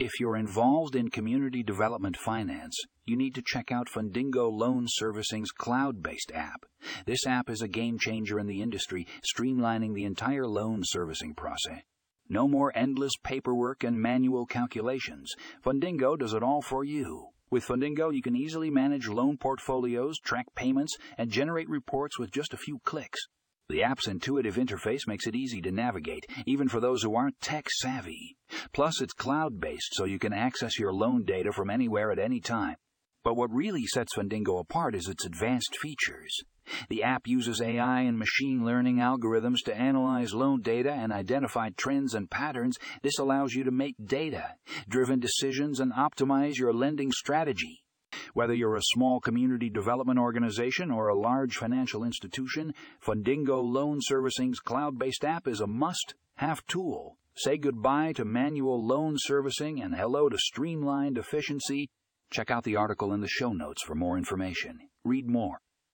If you're involved in community development finance, you need to check out Fundingo Loan Servicing's cloud based app. This app is a game changer in the industry, streamlining the entire loan servicing process. No more endless paperwork and manual calculations. Fundingo does it all for you. With Fundingo, you can easily manage loan portfolios, track payments, and generate reports with just a few clicks. The app's intuitive interface makes it easy to navigate, even for those who aren't tech savvy. Plus, it's cloud based, so you can access your loan data from anywhere at any time. But what really sets Fundingo apart is its advanced features. The app uses AI and machine learning algorithms to analyze loan data and identify trends and patterns. This allows you to make data driven decisions and optimize your lending strategy. Whether you're a small community development organization or a large financial institution, Fundingo Loan Servicing's cloud based app is a must have tool. Say goodbye to manual loan servicing and hello to streamlined efficiency. Check out the article in the show notes for more information. Read more